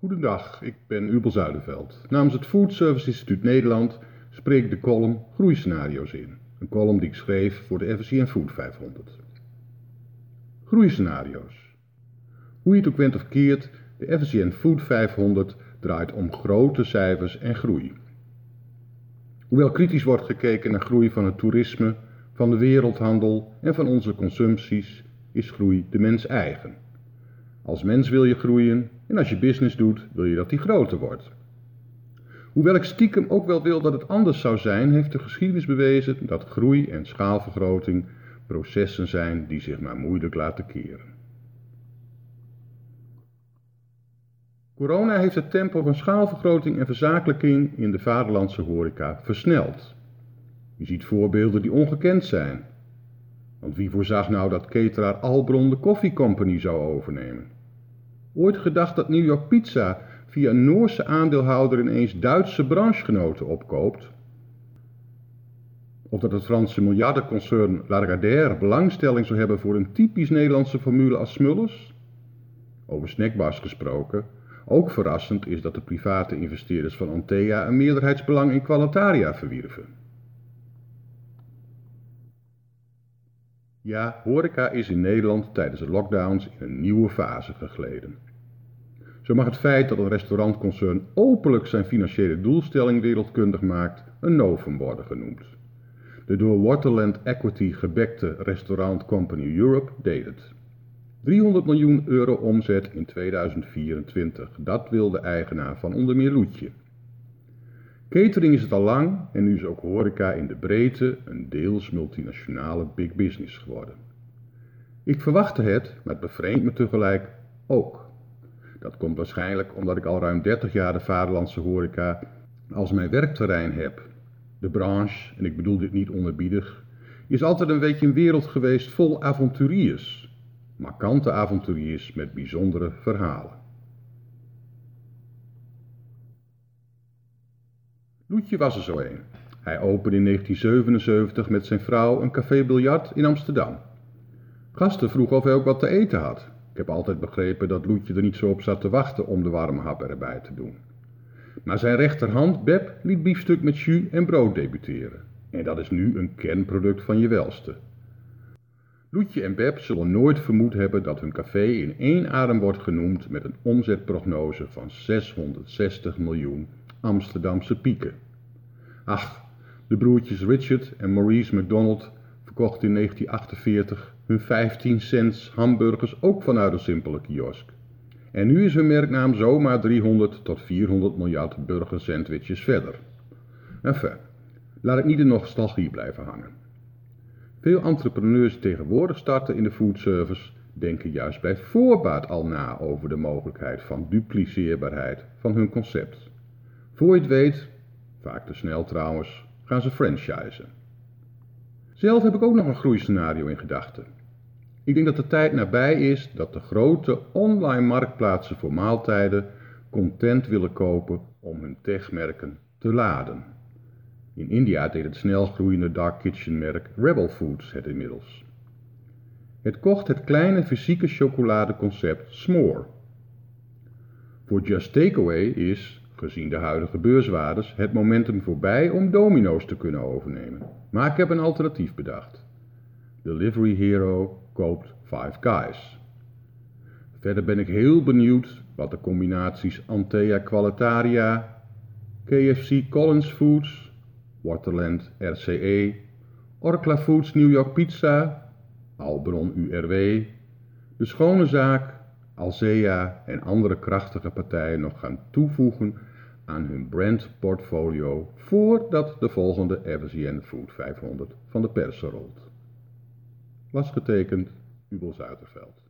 Goedendag, ik ben Ubel Zuiderveld. Namens het Food Service Instituut Nederland spreek ik de column Groeiscenario's in. Een column die ik schreef voor de FSCN Food 500. Groeiscenario's. Hoe je het ook went of keert, de FSCN Food 500 draait om grote cijfers en groei. Hoewel kritisch wordt gekeken naar groei van het toerisme, van de wereldhandel en van onze consumpties, is groei de mens eigen. Als mens wil je groeien en als je business doet, wil je dat die groter wordt. Hoewel ik stiekem ook wel wil dat het anders zou zijn, heeft de geschiedenis bewezen dat groei en schaalvergroting processen zijn die zich maar moeilijk laten keren. Corona heeft het tempo van schaalvergroting en verzakelijking in de vaderlandse horeca versneld. Je ziet voorbeelden die ongekend zijn. Want wie voorzag nou dat cateraar Albron de Coffee Company zou overnemen? Ooit gedacht dat New York Pizza via een Noorse aandeelhouder ineens Duitse branchegenoten opkoopt? Of dat het Franse miljardenconcern Lagardère belangstelling zou hebben voor een typisch Nederlandse formule als Smullers? Over snackbars gesproken, ook verrassend is dat de private investeerders van Antea een meerderheidsbelang in Qualitaria verwierven. Ja, horeca is in Nederland tijdens de lockdowns in een nieuwe fase gegleden. Zo mag het feit dat een restaurantconcern openlijk zijn financiële doelstelling wereldkundig maakt, een novum worden genoemd. De door Waterland Equity gebekte Restaurant Company Europe deed het. 300 miljoen euro omzet in 2024, dat wil de eigenaar van onder meer Loetje. Catering is het al lang en nu is ook horeca in de breedte een deels multinationale big business geworden. Ik verwachtte het, maar het me tegelijk ook. Dat komt waarschijnlijk omdat ik al ruim 30 jaar de vaderlandse horeca als mijn werkterrein heb. De branche, en ik bedoel dit niet onderbiedig, is altijd een beetje een wereld geweest vol avonturiers. Markante avonturiers met bijzondere verhalen. Loetje was er zo een. Hij opende in 1977 met zijn vrouw een café biljart in Amsterdam. Gasten vroegen of hij ook wat te eten had. Ik heb altijd begrepen dat Loetje er niet zo op zat te wachten om de warme hap erbij te doen. Maar zijn rechterhand, Beb, liet biefstuk met jus en brood debuteren. En dat is nu een kernproduct van je welste. Loetje en Beb zullen nooit vermoed hebben dat hun café in één adem wordt genoemd met een omzetprognose van 660 miljoen Amsterdamse pieken. Ach, de broertjes Richard en Maurice McDonald verkochten in 1948 hun 15 cents hamburgers ook vanuit een simpele kiosk. En nu is hun merknaam zomaar 300 tot 400 miljard burgersandwiches verder. Enfin, laat ik niet in nostalgie blijven hangen. Veel entrepreneurs die tegenwoordig starten in de foodservice denken juist bij voorbaat al na over de mogelijkheid van dupliceerbaarheid van hun concept. Voor je het weet, vaak te snel trouwens, gaan ze franchisen. Zelf heb ik ook nog een groeiscenario in gedachten. Ik denk dat de tijd nabij is dat de grote online marktplaatsen voor maaltijden content willen kopen om hun techmerken te laden. In India deed het snel groeiende dark kitchen merk Rebel Foods het inmiddels. Het kocht het kleine fysieke chocoladeconcept S'more. Voor Just Takeaway is, gezien de huidige beurswaardes, het momentum voorbij om domino's te kunnen overnemen. Maar ik heb een alternatief bedacht. Delivery Hero koopt Five Guys. Verder ben ik heel benieuwd wat de combinaties Antea Qualitaria, KFC Collins Foods, Waterland RCE, Orkla Foods New York Pizza, Albron URW, De Schone Zaak, Alsea en andere krachtige partijen nog gaan toevoegen aan hun brandportfolio voordat de volgende FSN Food 500 van de pers rolt. Was getekend Ubel Zuiderveld.